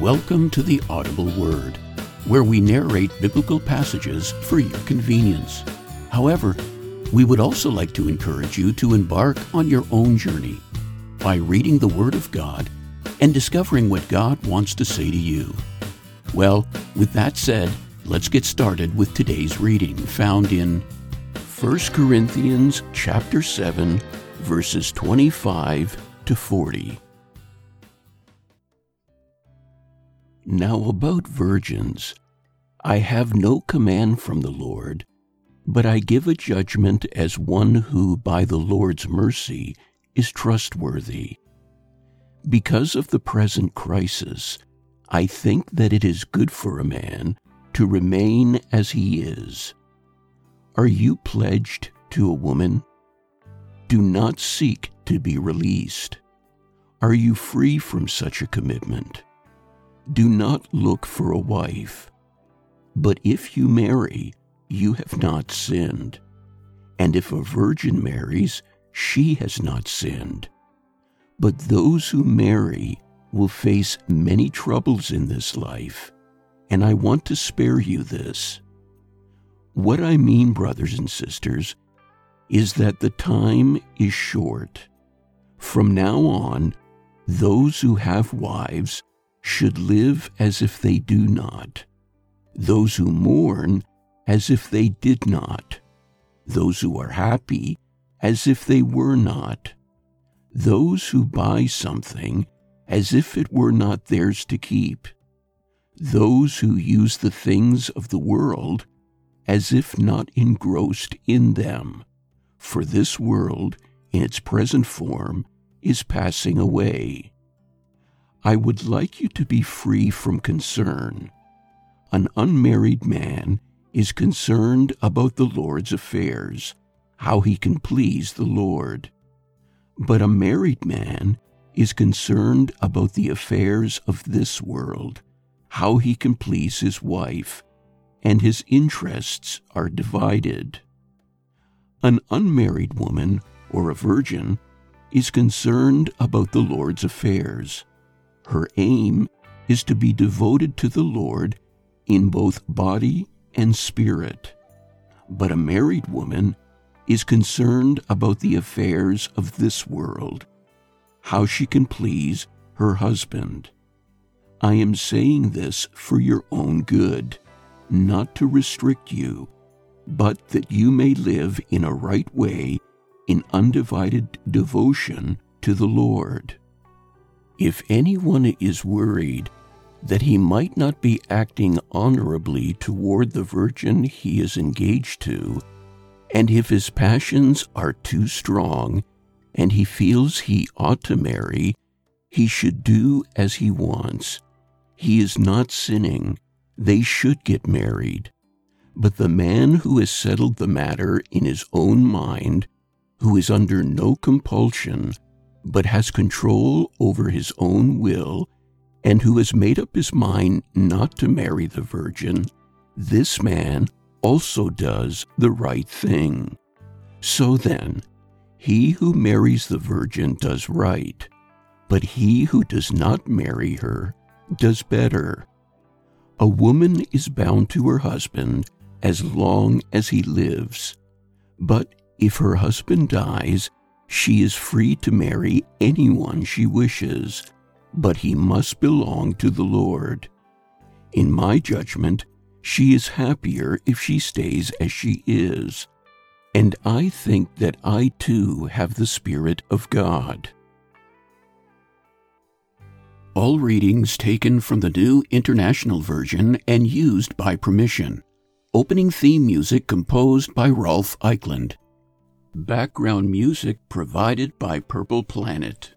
Welcome to the Audible Word, where we narrate biblical passages for your convenience. However, we would also like to encourage you to embark on your own journey by reading the Word of God and discovering what God wants to say to you. Well, with that said, let's get started with today's reading found in 1 Corinthians chapter 7 verses 25 to 40. Now about virgins, I have no command from the Lord, but I give a judgment as one who, by the Lord's mercy, is trustworthy. Because of the present crisis, I think that it is good for a man to remain as he is. Are you pledged to a woman? Do not seek to be released. Are you free from such a commitment? Do not look for a wife. But if you marry, you have not sinned. And if a virgin marries, she has not sinned. But those who marry will face many troubles in this life, and I want to spare you this. What I mean, brothers and sisters, is that the time is short. From now on, those who have wives should live as if they do not, those who mourn as if they did not, those who are happy as if they were not, those who buy something as if it were not theirs to keep, those who use the things of the world as if not engrossed in them, for this world, in its present form, is passing away. I would like you to be free from concern. An unmarried man is concerned about the Lord's affairs, how he can please the Lord. But a married man is concerned about the affairs of this world, how he can please his wife, and his interests are divided. An unmarried woman or a virgin is concerned about the Lord's affairs. Her aim is to be devoted to the Lord in both body and spirit. But a married woman is concerned about the affairs of this world, how she can please her husband. I am saying this for your own good, not to restrict you, but that you may live in a right way in undivided devotion to the Lord. If anyone is worried that he might not be acting honorably toward the virgin he is engaged to, and if his passions are too strong, and he feels he ought to marry, he should do as he wants. He is not sinning. They should get married. But the man who has settled the matter in his own mind, who is under no compulsion, but has control over his own will, and who has made up his mind not to marry the virgin, this man also does the right thing. So then, he who marries the virgin does right, but he who does not marry her does better. A woman is bound to her husband as long as he lives, but if her husband dies, she is free to marry anyone she wishes, but he must belong to the Lord. In my judgment, she is happier if she stays as she is, and I think that I too have the Spirit of God. All readings taken from the New International Version and used by permission. Opening theme music composed by Rolf Eichland. Background music provided by Purple Planet.